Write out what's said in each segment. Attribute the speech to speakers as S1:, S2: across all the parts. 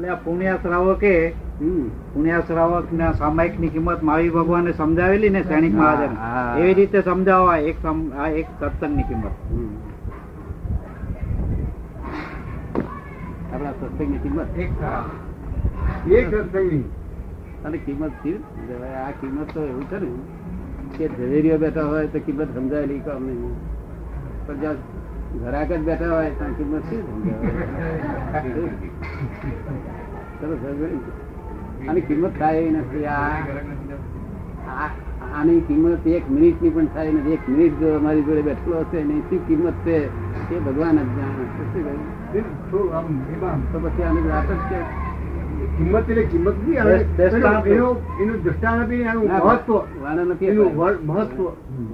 S1: એટલે પુણ્યાશ્રાવકે
S2: હમ.
S1: પુણ્યાશ્રાવક ના સામાયિકની કિંમત મહાવીર ભગવાને સમજાવેલી ને સૈનિક મહાજન એવી રીતે સમજાવવા એક આ એક સત્સંગની કિંમત.
S2: હમ. સત્સંગની કિંમત?
S3: એક
S2: અને કિંમત આ કિંમત તો એવું છે ને કે ઝવેરીઓ બેઠા હોય તો કિંમત સમજાયેલી કામ નહીં પણ જ્યાં ઘરાક જ બેઠા હોય કિંમત શું સમજાવે આની કિંમત થાય નથી. આ આની કિંમત એક મિનિટની પણ થાય નથી. એક મિનિટ જો અમારી જોડે બેઠેલો હશે એની શું કિંમત છે એ ભગવાન જ જાણે. તો પછી આની વાત જ છે.
S3: કિંમત એટલે કિંમત એનું દ્રષ્ટાંત આપીને એનું મહત્વ.
S2: વર્ણન નથી
S3: મહત્વ.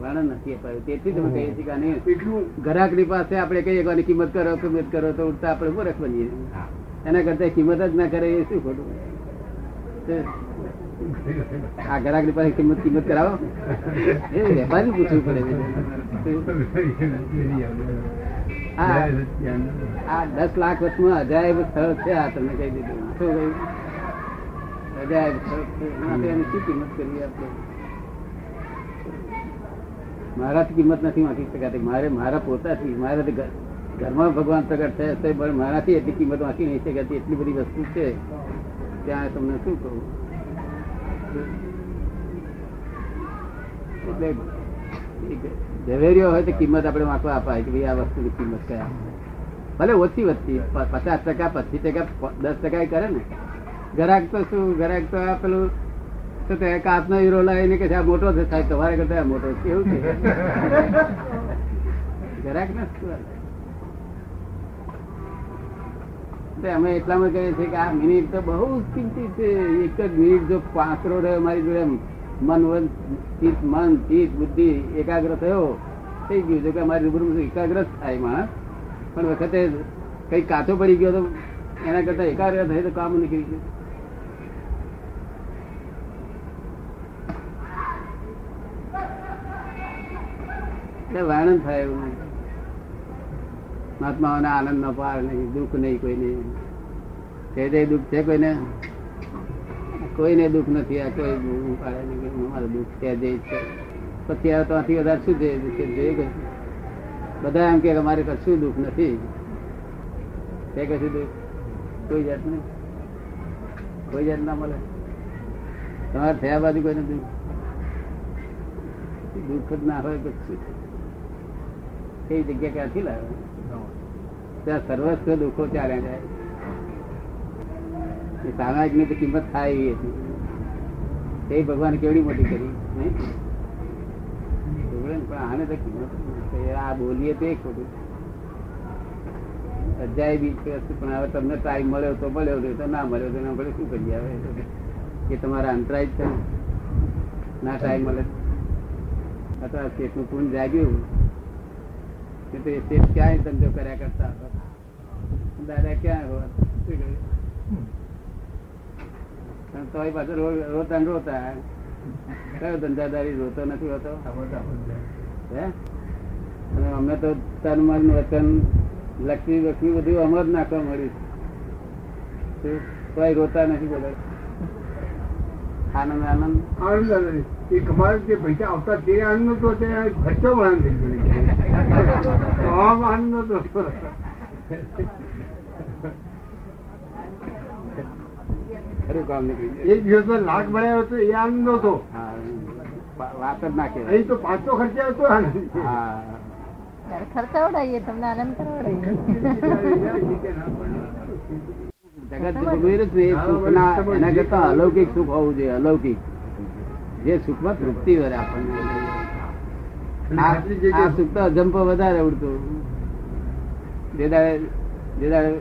S2: વર્ણન નથી અપાયું. તેથી અમે કહીએ છીએ કે આને
S3: એટલું
S2: ગ્રાહક પાસે આપણે કહીએ કે કિંમત કરો કિંમત કરો તો ઉડતા આપણે મૂર્ખ બનીએ. એના કરતા કિંમત જ ના કરે એ શું ખોટું? આ ગ્રાહકની પાસે કિંમત કિંમત કરાવો. એ વેપારી પૂછવું પડે. આ દસ લાખ વર્ષમાં અજાયબ સ્થળ છે આ તમે કહી દીધું. શું કહ્યું? અજાયબ સ્થળ છે. એની શું કિંમત કરી આપણે? મારાથી કિંમત નથી વાંચી શકાતી. મારે મારા પોતાથી મારા ઘરમાં ભગવાન પ્રગટ થયા છે પણ મારાથી એટલી કિંમત વાંચી નહીં શકાતી. એટલી બધી વસ્તુ છે. ત્યાં તમને શું કહું? એટલે ઝવેરીઓ હોય તો કિંમત આપણે વાંકો અપાય કે ભાઈ આ વસ્તુની કિંમત કયા ભલે ઓછી વધતી પચાસ ટકા, પચીસ ટકા, દસ ટકા કરે ને. ઘરાક તો શું, ઘરાક તો આ પેલું કાચનો હીરો લાવીને કે આ મોટો છે સાહેબ તમારે કરતા મોટો છે. એવું છે ઘરાક ને અમે એટલામાં કહીએ છીએ કે આ મિનિટ તો બહુ કિંમતી છે. એક જ મિનિટ જો પાંચ કરોડ મારી જોડે મન ચિત્ત મન, ચિત્ત, બુદ્ધિ એકાગ્ર થયો, થઈ ગયું. છે કે અમારી રૂબરૂ એકાગ્ર થાય માણસ પણ વખતે કઈ કાચો પડી ગયો તો એના કરતા એકાગ્ર થાય તો કામ નીકળી ગયું. વર્ણન થાય એવું મહાત્માઓને આનંદ નો પાર નહીં, દુઃખ નહીં કોઈને. તે તે દુઃખ છે કોઈને કોઈને દુઃખ નથી, આ કોઈ મારું દુઃખ છે, જે છે. પછી આ ત્યાંથી વધારે શું છે જોઈ ગયું બધા એમ કે અમારે કશું દુઃખ નથી? તે કશું દુઃખ કોઈ જાત નહીં. કોઈ જાત ના મળે. તમારે થયા બાજુ કોઈને દુઃખ? દુઃખ જ ના હોય પછી એ જગ્યા ક્યાંથી લાવે? ત્યાં સર્વસ્વ દુઃખો ચાલ્યા જાય સામાયિકની તો કિંમત થાય એવી હતી એ ભગવાન કેવડી મોટી કરી પણ આને તો કિંમત આ બોલીએ તે ખોટું. અજાય બી પણ હવે તમને ટાઈમ મળ્યો તો મળ્યો નહીં તો ના મળ્યો તો ના શું કરીએ હવે કે તમારા અંતરાય છે ના? ટાઈમ મળે. અથવા પેટનું પૂર્ણ જાગ્યું. કે તો એ શેઠ ક્યાંય ધંધો કર્યા કરતા હતા? દાદા ક્યાં હોવા શું પણ તોય રોતા ને રોતા. કયો ધંધાદારી રોતો નથી હોતો? હે? અને અમે તો તન મન વચન લક્ષ્મી લક્ષ્મી બધું અમર જ નાખવા મળ્યું શું? રોતા નથી બોલે. આનંદ આનંદ?
S3: આનંદ. એ કમાલ જે પૈસા આવતા તે આનંદ હતો તે ખર્ચો આનંદ થઈ ગયો. તો આનંદ હતો
S2: ખરું કામ નીકળી જાય.
S3: એક દિવસમાં લાખ મળ્યા હતો એ આનંદ
S2: નતો વાત જ ના કહેવાય.
S3: તો પાંચસો ખર્ચા હતો આનંદ.
S2: હા.
S4: ખર્ચાવડાવીએ તમને આનંદ કરાવડાવીએ
S2: એના કરતા અલૌકિક સુખ હોવું જોઈએ અલૌકિક. જે સુખમાં તૃપ્તિ વરે આપણને. આ આ સુખ તો અજંપો વધારે ઉડતું. જે દાડે જે દાડે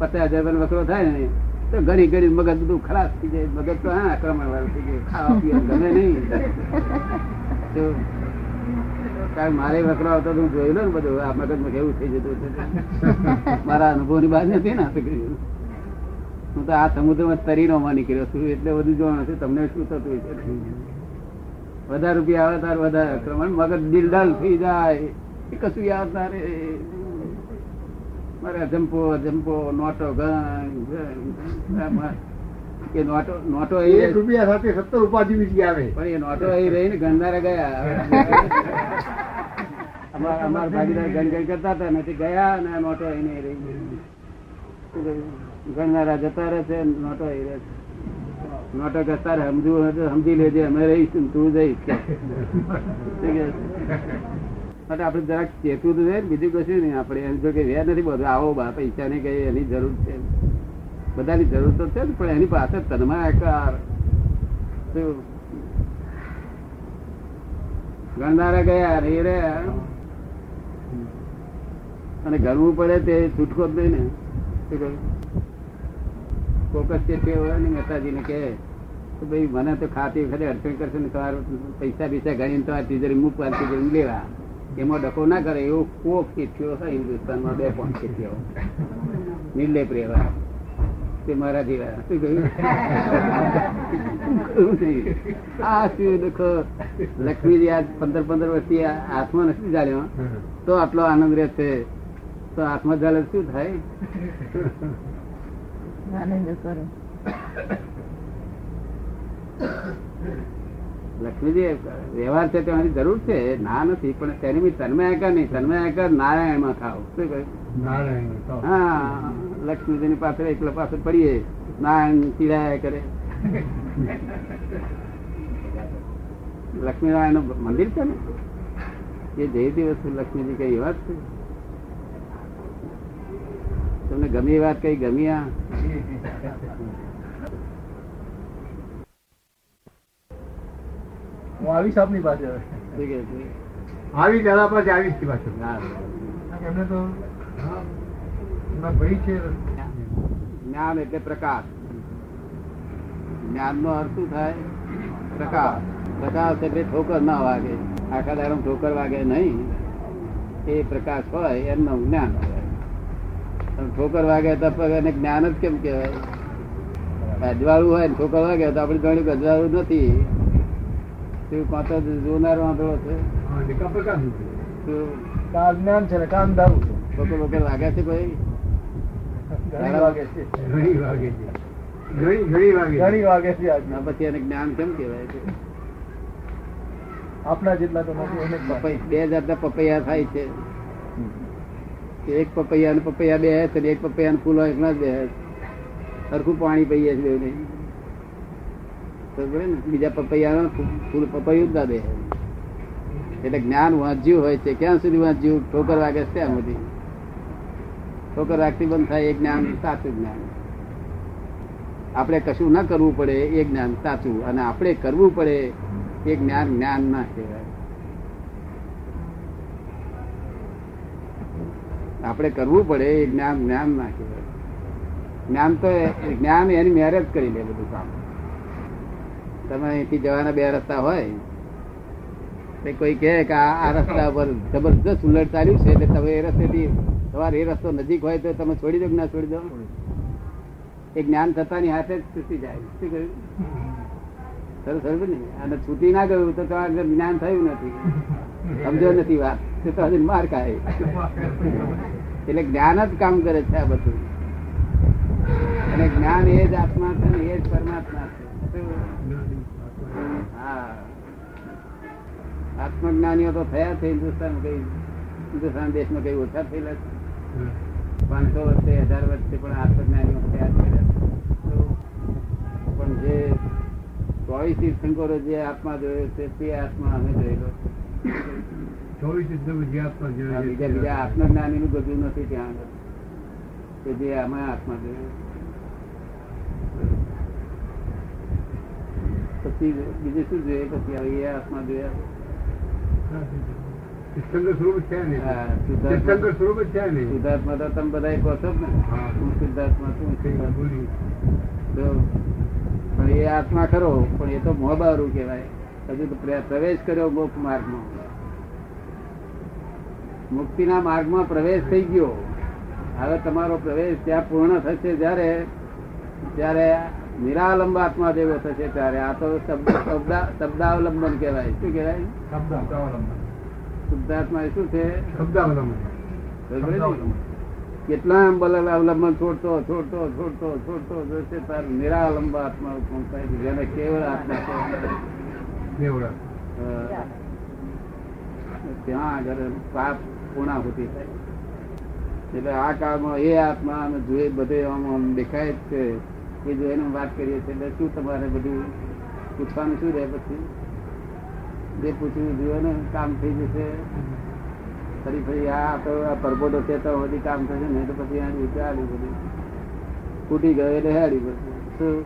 S2: પચાસ હજાર વકરો થાય ને તો ઘણી ઘણી મગજ બધું ખરાબ થઈ જાય. મગજ તો હા આક્રમણ વાળું થઈ જાય. ખાવા પીવા ગમે નહીં. મારે વકરો હું જોયેલો ને બધું, આ મગજમાં કેવું થઈ જતું મારા નથી ને આ તો કર્યું. હું તો આ સમુદ્રમાં તરીનો માં નીકળ્યો છું, એટલે બધું જોવાનું છે, તમને શું થતું છે વધારે રૂપિયા આવે, તાર વધારે આક્રમણ. મગજ દિલદાલ થઈ જાય. કશું યાદ ના રે મારે અજંપો અજંપો નોટો. કે નોટો નોટો
S3: એક રૂપિયા સાથે સત્તર ઉપાધિ બીજી આવે
S2: પણ એ નોટો અહીં રહીને ગણનારા ગયા અમાર અમાર ભાગીદાર ગણ ગણ કરતા હતા નથી ગયા અને નોટો અહીં રહી? ગણનારા જતા રહે છે નોટો અહીં રહે છે નોટો કરતા રહે સમજવું સમજી લેજે અમે રહીશું તું જઈશ? માટે આપણે જરાક ચેતવું તો બીજું કશું નહીં. આપણે એમ જો કે વેર નથી, બધું આવો, બા પૈસા ની કઈ એની જરૂર છે. બધાની જરૂર તો છે પણ એની પાસે તન્માયાકાર? ગણનારા ગયા રે રે. અને ગણવું પડે તે છૂટકો જ નહીં ને. શું કહ્યું? ફોકસ કે છે મહેતાજીને કહે તો ભાઈ, મને તો ખાતી વખતે અડચણ કરશે ને, તમારે પૈસા પૈસા ગણીને તમારી તિજોરી મૂકવા તિજોરી લેવા. એમાં ડકો ના કરે, એવો કોક ખેતીઓ હોય હિન્દુસ્તાનમાં બે પાંચ ખેતીઓ નિર્લેપ રહેવા. તે મારા જેવા. શું કહ્યું? આ શું દેખો લક્ષ્મીજી આજ પંદર પંદર વર્ષથી હાથમાં નથી જાણ્યો તો આટલો આનંદ રહે છે. તો હાથમાં ચાલે શું થાય?
S4: આનંદ કરો.
S2: લક્ષ્મીજી વ્યવહાર છે તેની જરૂર છે? ના નથી પણ તેની બી તન્મયાકર નહીં. તન્મયાકર નારાયણમાં ખાવ શું કહ્યું. હા લક્ષ્મીજી ની પાસે એકલા પાસે પડીએ. નારાયણ ચીડાયા કરે. લક્ષ્મીનારાયણનું મંદિર છે ને? એ જે દિવસ લક્ષ્મીજી કઈ વાત છે? તમને ગમી વાત કઈ ગમી આ
S5: હું આવીશ આપની પાસે?
S3: આવી દાદા પાસે આવીશ પાછું.
S5: એમને તો ભાઈ છે.
S2: જ્ઞાન એટલે પ્રકાશ. જ્ઞાન નો અર્થ શું થાય? પ્રકાશ. પ્રકાશ એટલે ઠોકર ના વાગે. આખા દાડો ઠોકર વાગે નહીં. એ પ્રકાશ હોય એમનું જ્ઞાન હોય. ઠોકર વાગે તો એને જ્ઞાન જ કેમ કહેવાય? અજવાળું હોય ને ઠોકર વાગે તો આપણે જાણ્યું કે અજવાળું નથી. જોનાર વાંધો છે.
S5: જ્ઞાન છે ને કાન દારૂ છે.
S2: ઠોકર વોકર વાગે છે કોઈ
S5: ઘણી વાગે છે.
S3: ઘણી વાગે છે. ઘણી ઘણી વાગે
S5: ઘણી વાગે છે આજના.
S2: પછી એને જ્ઞાન કેમ કહેવાય છે?
S5: આપણા જેટલા તો નથી એને
S2: બે જાતના પપૈયા થાય છે. એક પપૈયા ને પપૈયા બે છે એક પપૈયા ને ફૂલો એકલા જ બે સરખું પાણી પીએ છે બીજા પપૈયા ફૂલ પપૈયું ના દે. એટલે જ્ઞાન વાંચ્યું હોય છે, ક્યાં સુધી વાંચ્યું? ઠોકર વાગે છે ત્યાં સુધી. ઠોકર વાગતી બંધ થાય, એ જ્ઞાન સાચું જ્ઞાન. આપણે કશું ના કરવું પડે, એ જ્ઞાન સાચું. અને આપણે કરવું પડે, એ જ્ઞાન જ્ઞાન ના કહેવાય. આપણે કરવું પડે, એ જ્ઞાન જ્ઞાન ના કહેવાય. જ્ઞાન તો જ્ઞાન એની મેરેજ કરી લે બધું કામ. તમે અહીંથી જવાના બે રસ્તા હોય કોઈ કહે કે આ રસ્તા પર જબરદસ્ત ઉલટ ચાલ્યું છે, એટલે તમે એ રસ્તેથી તમારે એ રસ્તો નજીક હોય તો તમે છોડી દો ના છોડી દો? એ જ્ઞાન થતાની હાથે જ છૂટી જાય. શું કહ્યું? સરસ સરસ ને અને છૂટી ના ગયું તો તમારે જ્ઞાન થયું નથી. સમજો નથી વાત. તો તો હજી માર ખાય. એટલે જ્ઞાન જ કામ કરે છે આ બધું. અને જ્ઞાન એ જ આત્મા છે ને એ જ પરમાત્મા છે? હા. આત્મજ્ઞાનીઓ તો થયા છે હિન્દુસ્તાન કઈ હિન્દુસ્તાન દેશમાં કઈ ઓછા થયેલા છે. પાંચસો વર્ષે હજાર વર્ષે પણ આત્મજ્ઞાનીઓ થયા છે. પણ જે ચોવીસ તીર્થંકરો જે આત્મા જોયો છે તે આત્મા અમે જોયેલો
S3: ચોવીસ જે આત્મા જોયો
S2: બીજા બીજા આત્મજ્ઞાની નું બધું નથી ત્યાં આગળ. કે જે અમે આત્મા જોયું. પછી બીજું શું જોઈએ? પછી આવી આત્મા જોયા. શુદ્ધાત્મા તો તમે બધા કહો છો ને.
S3: હું.
S2: શુદ્ધાત્મા છું હું શુદ્ધાત્મા
S3: બોલી.
S2: તો પણ એ આત્મા ખરો પણ એ તો મોબારું કહેવાય. હજુ તો પ્રવેશ કર્યો મોક્ષ માર્ગમાં. મુક્તિના માર્ગમાં પ્રવેશ થઈ ગયો. હવે તમારો પ્રવેશ ત્યાં પૂર્ણ થશે જ્યારે ત્યારે નિરાલંબ આત્મા જેવો થશે ત્યારે આ તો શબ્દાવલંબન કહેવાય. શું કહેવાય? શુદ્ધાત્મા એ શું છે?
S3: શબ્દાવલંબન.
S2: કેટલા અવલંબન છોડતો છોડતો છોડતો છોડતો જશે તારે નિરાલંબ આત્મા પહોંચાય છે જેને કેવળ આત્મા ત્યાં આગળ પાપ પૂર્ણાહુતિ થાય. એટલે આ કાળમાં એ આત્મા અને જોઈએ બધે આમ દેખાય જ છે એ જોઈને વાત કરીએ એટલે શું તમારે બધું પૂછવાનું શું રહે પછી? જે પૂછ્યું જોઈએ ને કામ થઈ જશે. ફરી ફરી આ તો આ પરબોટો છે તો બધી કામ થશે ને તો પછી આ રીતે આડી બધી. ફૂટી ગયો એટલે હેડી બધું શું?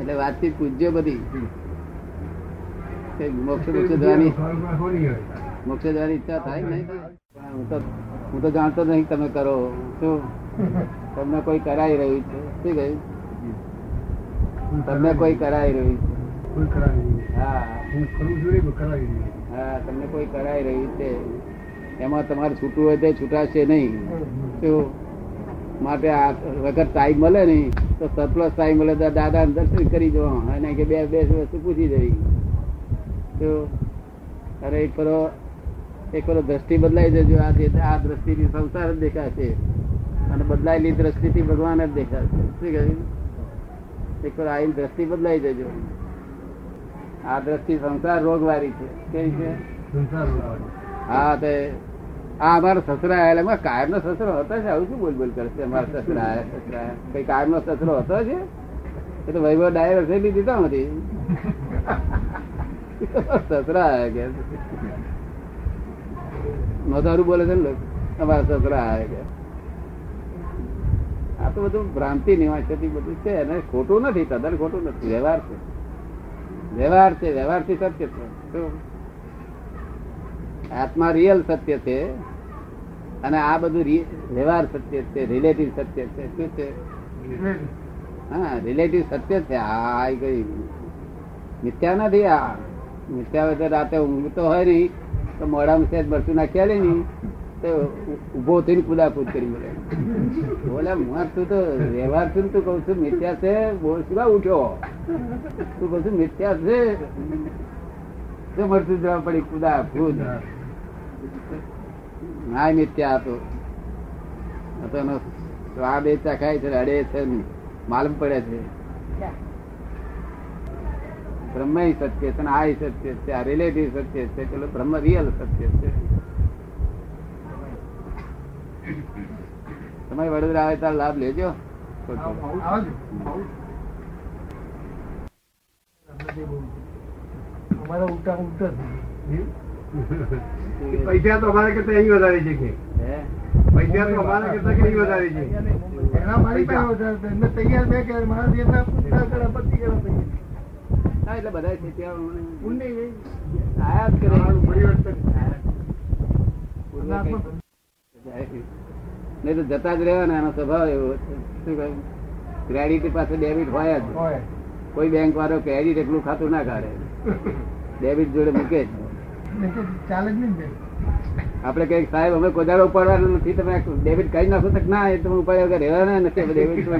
S2: એટલે વાતચીત પૂછજો બધી. મોક્ષ મોક્ષ જવાની. મોક્ષ જવાની ઈચ્છા થાય નહીં હું તો હું તો જાણતો નહીં તમે કરો. શું? તમને કોઈ કરાઈ રહ્યું છે? શું કહ્યું? તમને કોઈ કરાઈ રહ્યું છે?
S3: નહીં.
S2: હા.
S3: હું કરું છું નહીં, પણ કરાવી નહીં.
S2: હા તમને કોઈ કરાઈ રહ્યું છે? એમાં તમારે છૂટવું હોય તો છૂટાશે નહીં. શું? માટે આ વખત ટાઈમ મળે નહીં તો સરપ્લસ ટાઈમ મળે તો દાદા દર્શન કરી જો અને કે બે બે વસ્તુ પૂછી જવી તો અરે એક પેલો એક પેલો દ્રષ્ટિ બદલાઈ જજો. આ દ્રષ્ટિ આ દ્રષ્ટિથી સંસાર જ દેખાશે. અને બદલાયેલી દ્રષ્ટિથી ભગવાન જ દેખાશે શું કહ્યું એક આવીને દ્રષ્ટિ બદલાઈ જજો. આ દ્રષ્ટિ સંસાર રોગવારી છે. કેવી છે? હા તે આ અમારા સસરા આયેલા એમાં કાયમ નો સસરો હતો છે? આવું શું બોલ બોલ કરે છે? અમારા સસરા આવ્યા સસરા કઈ કાયમ નો સસરો હતો છે? એ તો વૈભવ ડાયવર થઈ તો નથી. સસરા આવ્યા કે. નોંધારું બોલે છે ને. અમારા સસરા આવ્યા કે. આ તો બધું ભ્રાંતિ નિવાસથી બધું છે. અને ખોટું નથી, તદ્દન ખોટું નથી. વ્યવહાર છે. વ્યવહાર છે વ્યવહારથી સત્ય છે? આત્મા રિયલ સત્ય છે. અને આ બધું વ્યવહાર સત્ય છે રિલેટિવ સત્ય છે. શું છે? હા રિલેટિવ સત્ય છે. આ કઈ મિથ્યા નથી આ. મિથ્યા વગર રાતે રાતે ઊંઘતો હોય નહીં. તો મોડામાં સેજ મરચું નાખ્યા નહીં. તો ઊભો થઈને કુદાકુદ કરી બોલે બોલે મુઆ તું તો વ્યવહાર છું તું કઉ છું, મિથ્યા છે, બોલ શું ઉઠ્યો તું કઉ છું, મિથ્યા છે. તો મળતું જવા પડી કુદા ખુદ ના મિથ્યા હતો. તો એનો સ્વાદ એ ચખાય છે અડે છે માલુમ પડે છે. બ્રહ્મ સત્ય છે આ સત્ય છે, આ રિલેટિવ સત્ય છે, પેલો બ્રહ્મ રિયલ સત્ય છે. તમારે વડોદરા આવે ત્યારે લાભ લેજો.
S3: પૈસા તો અમારે કરતા અહીં વધારે છે કે.
S2: હે?
S3: પૈસા તો અમારે કરતા કઈ વધારે છે?
S5: એના મારી પાસે વધારે છે. તૈયાર બે કે મારા જેટલા પૂછતા કરે પતિ કરે તૈયાર.
S2: હા, એટલે બધા છે ત્યાં
S5: ઊંડી ગઈ.
S2: આયા જ કરે.
S3: પરિવર્તન.
S2: નહીં તો જતા જ રહેવાના એનો સ્વભાવ એવો શું કહ્યું? ક્રેડિટ પાસે ડેબિટ હોય જ. કોઈ બેંક વાળો ક્રેડિટ એટલું ખાતું ના કાઢે. ડેબિટ જોડે મૂકે જ.
S5: ચાલે જ નહીં
S2: આપણે કંઈક સાહેબ અમે કોદાળો ઉપાડવાનું નથી તમે ડેબિટ કાઢી નાખો તો ના એ તમે ઉપાડ્યા વગર રહેવાના નથી ડેબિટ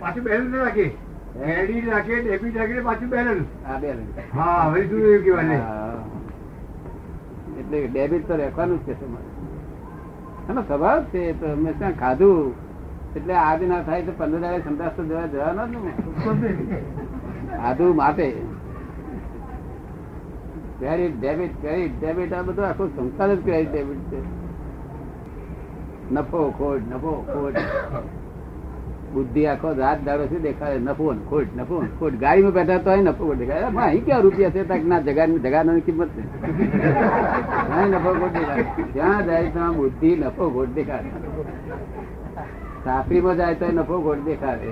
S3: પાછું બેલેન્સ રાખે. ક્રેડિટ રાખે ડેબિટ રાખે પાછું બેલેન્સ
S2: હા બેલેન્સ
S3: હા હવે શું એવું કહેવાય?
S2: એટલે ડેબિટ તો રાખવાનું જ છે તમારે. એનો સ્વભાવ છે તો હંમેશા ખાધું. એટલે આજે ના થાય તો પંદર દાડે સંદાસ તો જવા જવાનો જ ખાધું માટે. ક્રેડિટ ડેબિટ ક્રેડિટ ડેબિટ આ બધું આખું સંસાર જ ક્રેડિટ ડેબિટ છે. નફો, ખોટ નફો, ખોટ. બુદ્ધિ આખો રાત દાડો શું દેખાય નફો ખોટ નફો ખોટ. ગાડીમાં બેઠા તો નફો ખોટ દેખાય અહીં ક્યાં રૂપિયા છે? તક ના જગા જગાની કિંમત છે. નફો ખોટ દેખાય જ્યાં જાય ત્યાં બુદ્ધિ નફો ખોટ દેખાય સાસરીમાં જાય તો નફો ખોટ દેખાડે.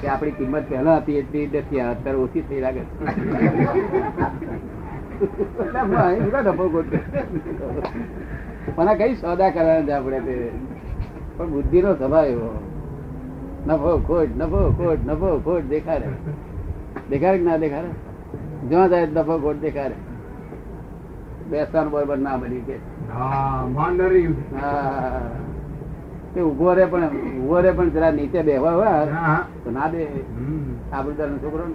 S2: કે આપણી કિંમત પહેલા હતી એટલી નથી અત્યારે ઓછી થઈ લાગે છે. નફો ખોટ મને કઈ સોદા કરવાના છે? આપણે તે પણ બુદ્ધિ નો સ્વભાવ એવો. નફો ખોટ નફો ખોટ નફો ખોટ દેખાડે. દેખાડે કે ના દેખાડે? જ્યાં જાય નફો ખોટ દેખાડે. બેસવાનું બરોબર ના બની કે.
S3: હા
S2: તે ઊભો રે પણ ઊભો રે પણ જરા નીચે બેહવા હોય. તો ના દે.
S3: હમ.
S2: નો છોકરો ને.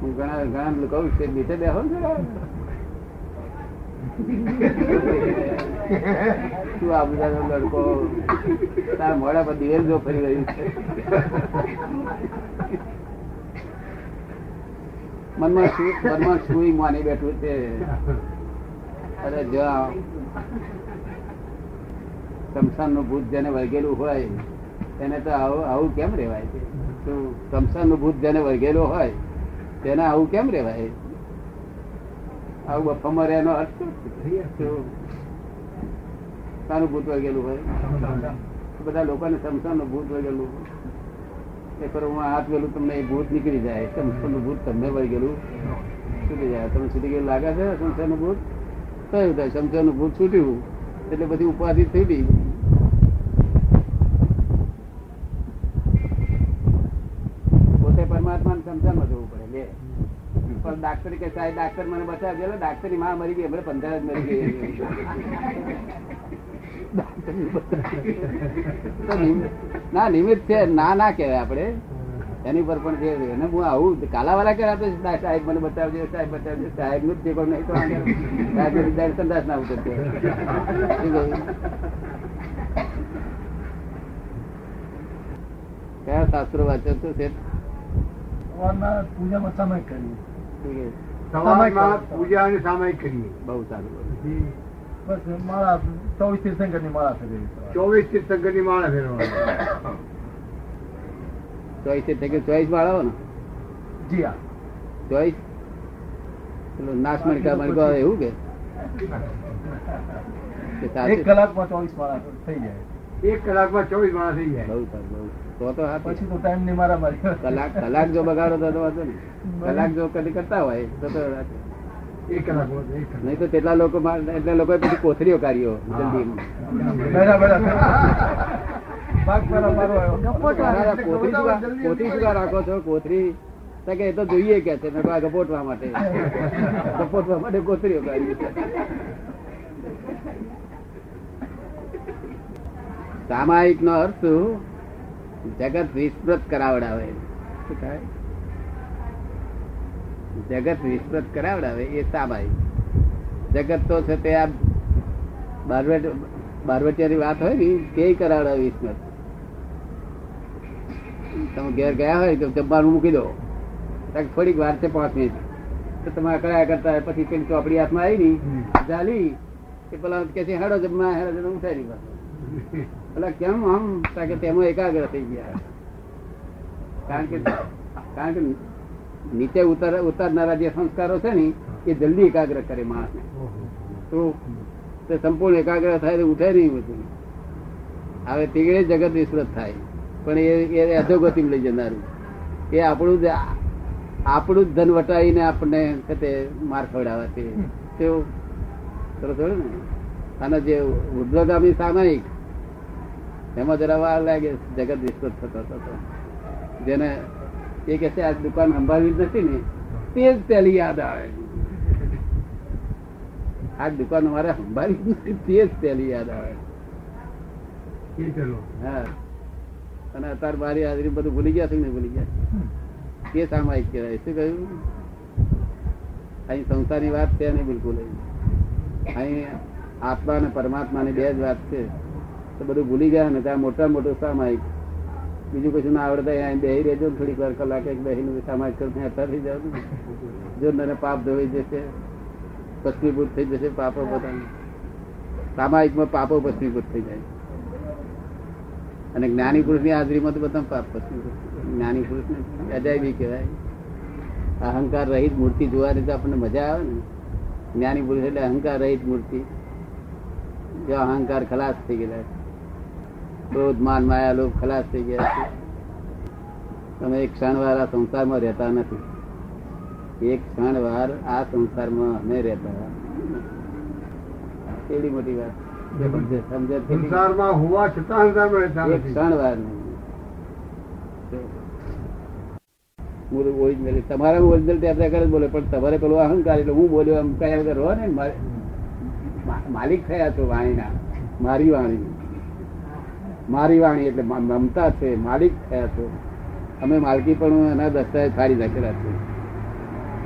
S3: હું.
S2: ઘણા ઘણા કહું છે નીચે બેહો ને શું આ બધાનો લડકો તારા મોડા પર દિવેલ જો ફરી રહ્યું છે. મનમાં શું મનમાં શું માની બેઠું છે? અરે જ્યાં સમસાનનું ભૂત જેને વળગેલું હોય, તેને તો આવું આવું કેમ રેવાય છે સમસાનનું ભૂત જેને વળગેલું હોય, તેને આવું કેમ રેવાય આવું બફામાં એનો અર્થ? શાનું ભૂત વળગેલું હોય. બધા લોકોને સમસાન ભૂત વળગેલું એ પર હું હાથ ગયેલું, તમને ભૂત નીકળી જાય. શમશાનનું ભૂત તમને વળગેલું છૂટી જાય. તમે છૂટી ગયેલું લાગે છે શમશાનનું ભૂત? થયું થાય? શમશાનનું ભૂત છૂટ્યું. એટલે બધી ઉપાધિ થઈ ગઈ પોતે પરમાત્મા શમશાનમાં જવું પડે લે પણ ડાક્ટર કે સાહેબ ડાક્ટર મને બચાવજો ડાક્ટરની માં મરી ગઈ હમણાં પંદર મરી ગઈ ના, નિમિત્ત છે, ના ના કહેવાય આપણે. એની પર પણ જે એને હું આવું, કાલાવાલા કહેવાય તો સાહેબ મને બતાવજો, સાહેબ બતાવજો સાહેબનું જે પણ નહીં તો સાહેબ વિચાર સંદાસ ના ઉતરતો કયા શાસ્ત્રો વાંચો છો
S5: સવારના પૂજામાં સમય કરીએ
S3: સવારમાં પૂજા અને સામાયિક કરીએ.
S2: બહુ સારું.
S5: બસ માળા ચોવીસ તીર્થંકરની માળા કરી
S3: ચોવીસ તીર્થંકરની માળા
S2: ને?
S5: જી હા.
S2: ચોવીસ? પેલું નાશ મણકા મણકા એવું કે?
S5: એક કલાકમાં ચોવીસ માળા થઈ જાય.
S3: એક કલાકમાં ચોવીસ માળા થઈ જાય.
S2: બહુ સારું બહુ તો તો હા
S5: પછી તો ટાઈમ નહીં મારા મારી
S2: કલાક કલાક જો બગાડો તો તો વાંધો નહીં. કલાક જો કદી કરતા હોય તો તો નહીં. તો તેટલા લોકો એટલા લોકો પછી કોથળીઓ કાઢ્યો જલ્દી કોથરી શું રાખો છો? કોથરી કે એ તો જોઈએ કે છે આ ગપોટવા માટે. ગપોટવા માટે કોથરીઓ કાઢી સામાયિક નો અર્થ? જગત વિસ્તૃત કરાવડાવે. શું થાય? જગત વિસ્તૃત કરાવડાવે એ સામાયિક જગત તો છે તે આ બારવટ બારવટિયાની વાત હોય ને તે કરાવડાવે વિસ્તૃત? તમે ઘેર ગયા હોય તો જમવાનું મૂકી દો. થોડીક વાર છે પાંચ મિનિટ. તો તમે કરાયા કરતા પછી કઈ ચોપડી હાથમાં આવી ની ચાલી એ પેલા કે છે હેડો જમવા હેડો જમવા ઉઠાઈ પેલા કેમ આમ કે તેમાં એકાગ્ર થઈ ગયા કારણ કે કારણ કે નીચે ઉતર ઉતારનારા જે સંસ્કારો છે ને એ જલ્દી એકાગ્ર કરે માણસને તો તે સંપૂર્ણ એકાગ્ર થાય તો ઉઠે નહીં બધું હવે તીગડે જગત વિસ્તૃત થાય પણ એ એ અધોગતિમાં લઈ જનારું એ આપણું જ આપણું જ ધન વટાવીને આપણને તે માર ખવડાવે છે તેવું ને અને જે ઉર્ધ્વગામી સામાયિક એમાં જરા વાર લાગે જગત વિસ્તૃત થતો થતો જેને એ કે છે આ દુકાન સંભાળવી જ નથી ને તે જ પહેલી યાદ આવે. આ દુકાન અમારે સંભાળવી નથી તે જ પહેલી યાદ આવે. હા. અને અત્યારે મારી હાજરી બધું ભૂલી ગયા છે ને ભૂલી ગયા? તે સામાયિક કહેવાય. શું કહ્યું? અહીં સંસ્થાની વાત છે નહીં બિલકુલ. અહીં આત્મા અને પરમાત્માની બે જ વાત છે. તો બધું ભૂલી ગયા ને ત્યાં મોટા મોટું સામાયિક. બીજું કશું ના આવડતા અહીં બેહી રહેજો થોડીક વાર કલાક એક બેહીને સામાયિક અત્યારે થઈ જાવ જો મને પાપ ધોઈ જશે, ભસ્મીભૂત થઈ જશે, પાપો બધા સામાયિકમાં પાપો ભસ્મીભૂત થઈ જાય. અને જ્ઞાની પુરુષની હાજરીમાં તો બધા પાપ ભસ્મીભૂત જ્ઞાની પુરુષને અજાયબી કહેવાય. અહંકાર રહિત મૂર્તિ જોવાની તો આપણને મજા આવે ને. જ્ઞાની પુરુષ એટલે અહંકાર રહિત મૂર્તિ. જો અહંકાર ખલાસ થઈ ગયેલા. ક્રોધ માન માયા લોભ ખલાસ થઈ ગયા છે. તમે એક ક્ષણ વાર આ સંસારમાં રહેતા નથી. એક ક્ષણ વાર આ સંસારમાં અમે રહેતા. એવી મોટી વાત. સમજે સમજે
S3: સંસારમાં હોવા છતાં રહેતા
S2: એક ક્ષણ વાર નહીં. તમારા ઓરિજિનલ ટેપ રેકર્ડ બોલે પણ તમારે પેલો અહંકાર એટલે હું બોલ્યો એમ કયા વગર રહો ને માલિક થયા છો વાણીના મારી વાણી મારી વાણી એટલે મમતા છે માલિક થયા છો. અમે માલકી પણ એના દસ્તાવેજ ફાડી નાખેલા છે.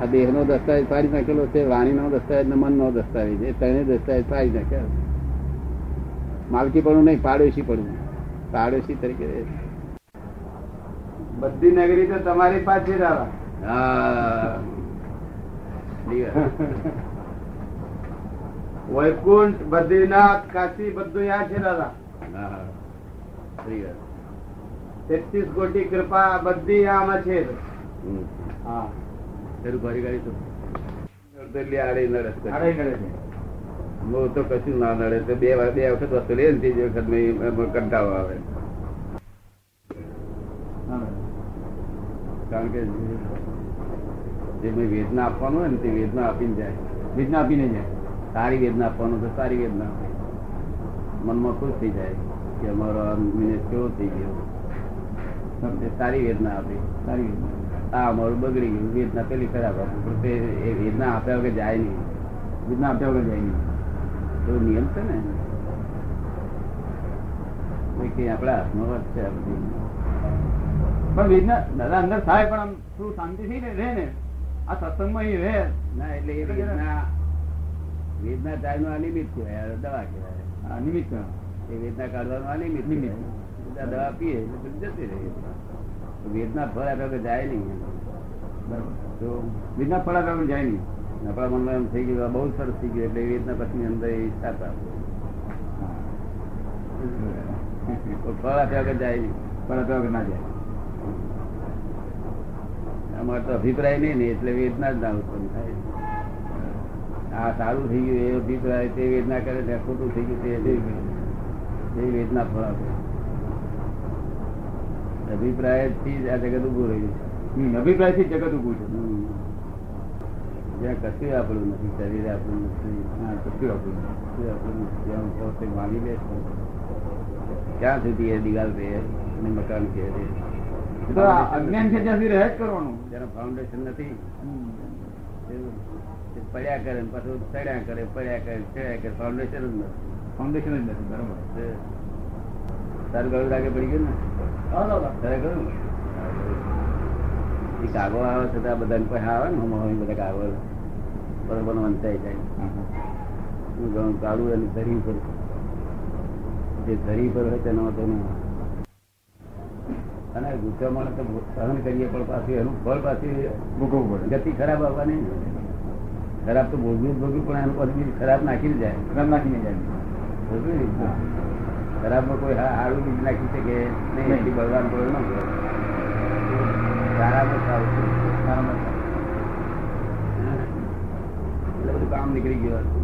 S2: આ દેહ નો દસ્તાવેજ ફાડી નાખેલો છે વાણી નો દસ્તાવેજ ને મન નો દસ્તાવેજ. એ ત્રણેય દસ્તાવેજ ફાડી નાખ્યા. માલકી પણ નહીં પાડોશી પણ પાડોશી તરીકે
S1: બધી નગરી તો તમારી પાસે
S2: હા.
S1: વૈકુંઠ બદ્રીનાથ કાશી બધું યા છે દાદા. તેત્રીસ કોટી કૃપા બધી આમાં છે. હા.
S2: ગાડી તો આડે નડે
S1: આડે નડે છે.
S2: બહુ તો કશું ના નડે તો બે બે વખત વસ્તુ લે ને ત્રીજી વખત કંટાળો આવે. કારણ કે જે મેં વેદના આપવાનું હોય ને તે વેદના આપીને જાય. વેદના આપીને જાય. સારી વેદના આપવાનું તો સારી વેદના મનમાં ખુશ થઈ જાય. કે અમારો આ મિનિટ કેવો થઈ ગયો. સારી વેદના આપી. સારી વેદના આ અમારું બગડી ગયું. વેદના પેલી ખરાબ આપી. પણ તે એ વેદના આપ્યા વગર જાય નહીં. વેદના આપ્યા વગર જાય નહીં. એવો નિયમ છે ને? આપણા હાથમાં વાત છે
S6: પણ વેદના દાદા અંદર થાય પણ આમ થોડું શાંતિથી ને રહે ને. આ સત્સંગમાં એ રહે.
S2: ના એટલે એ વેદના વેદના જાય અનિમિત કહેવાય દવા કહેવાય.
S6: આ નિમિત્ત
S2: એ વેદના કાઢવાનું આ નિમિત્ત. દવા પીએ એટલે જતી રહે. વેદના ફળ આપ્યા જાય નહીં તો
S6: વેદના ફળ આપ્યા જાય નહીં.
S2: આપણા મનમાં એમ થઈ ગયું બહુ સરસ થઈ ગયું એટલે વેદના પછી અંદર એ સાથ આપે ફળ આપ્યા વગર જાય નહીં.
S6: ફળા વગર ના જાય.
S2: અમારે તો અભિપ્રાય નહીં ને એટલે વેદના જ ના ઉત્પન્ન થાય. આ સારું થઈ ગયું એ અભિપ્રાય તે વેદના કરે છે ખોટું થઈ ગયું તે એ વેદના ફળ આપે. અભિપ્રાયથી જ આ જગત ઉભું રહ્યું
S6: છે. અભિપ્રાયથી જ જગત ઉભું છે.
S2: જ્યાં કશું આપણું નથી શરીર આપણું નથી
S6: કશું આપણું.
S2: કશું આપણું જ્યાં પોતે માગી લે છે. ક્યાં સુધી એ દિવાલ રહે અને મકાન કે
S6: અજ્ઞાન છે ત્યાંથી રહે જ કરવાનું.
S2: જેનું ફાઉન્ડેશન નથી. પડ્યા કરે પાછું ચડ્યા કરે પડ્યા કરે ચડ્યા કરે. ફાઉન્ડેશન જ નથી.
S6: ફાઉન્ડેશન જ નથી બરોબર
S2: તારું ગળું લાગે પડી ગયું ને તારે ગળું એ કાગો આવે છતાં બધા કોઈ આવે ને હમ બધા કાગો બરોબર વંચાઈ જાય
S6: હા,
S2: ગળું કાળું અને ધરી ઉપર જે ધરી પર હોય તેનો વાંધો અને ગુસ્સો મળે તો સહન કરીએ પણ પાછું એનું ફળ પાછું
S6: ભોગવવું પડે
S2: ગતિ ખરાબ આવવાની ખરાબ તો ભોગવ્યું ભોગવ્યું પણ એનું પાછું ખરાબ નાખી જાય
S6: ખરાબ નાખીને જાય?
S2: ખરાબમાં કોઈ આડું બીજ નાખી શકે
S6: નહીં.
S2: એટલી બળવાન કોઈ ન હોય. સારામાં સારું છે.
S6: સારામાં સારું.
S2: એટલે બધું કામ નીકળી ગયું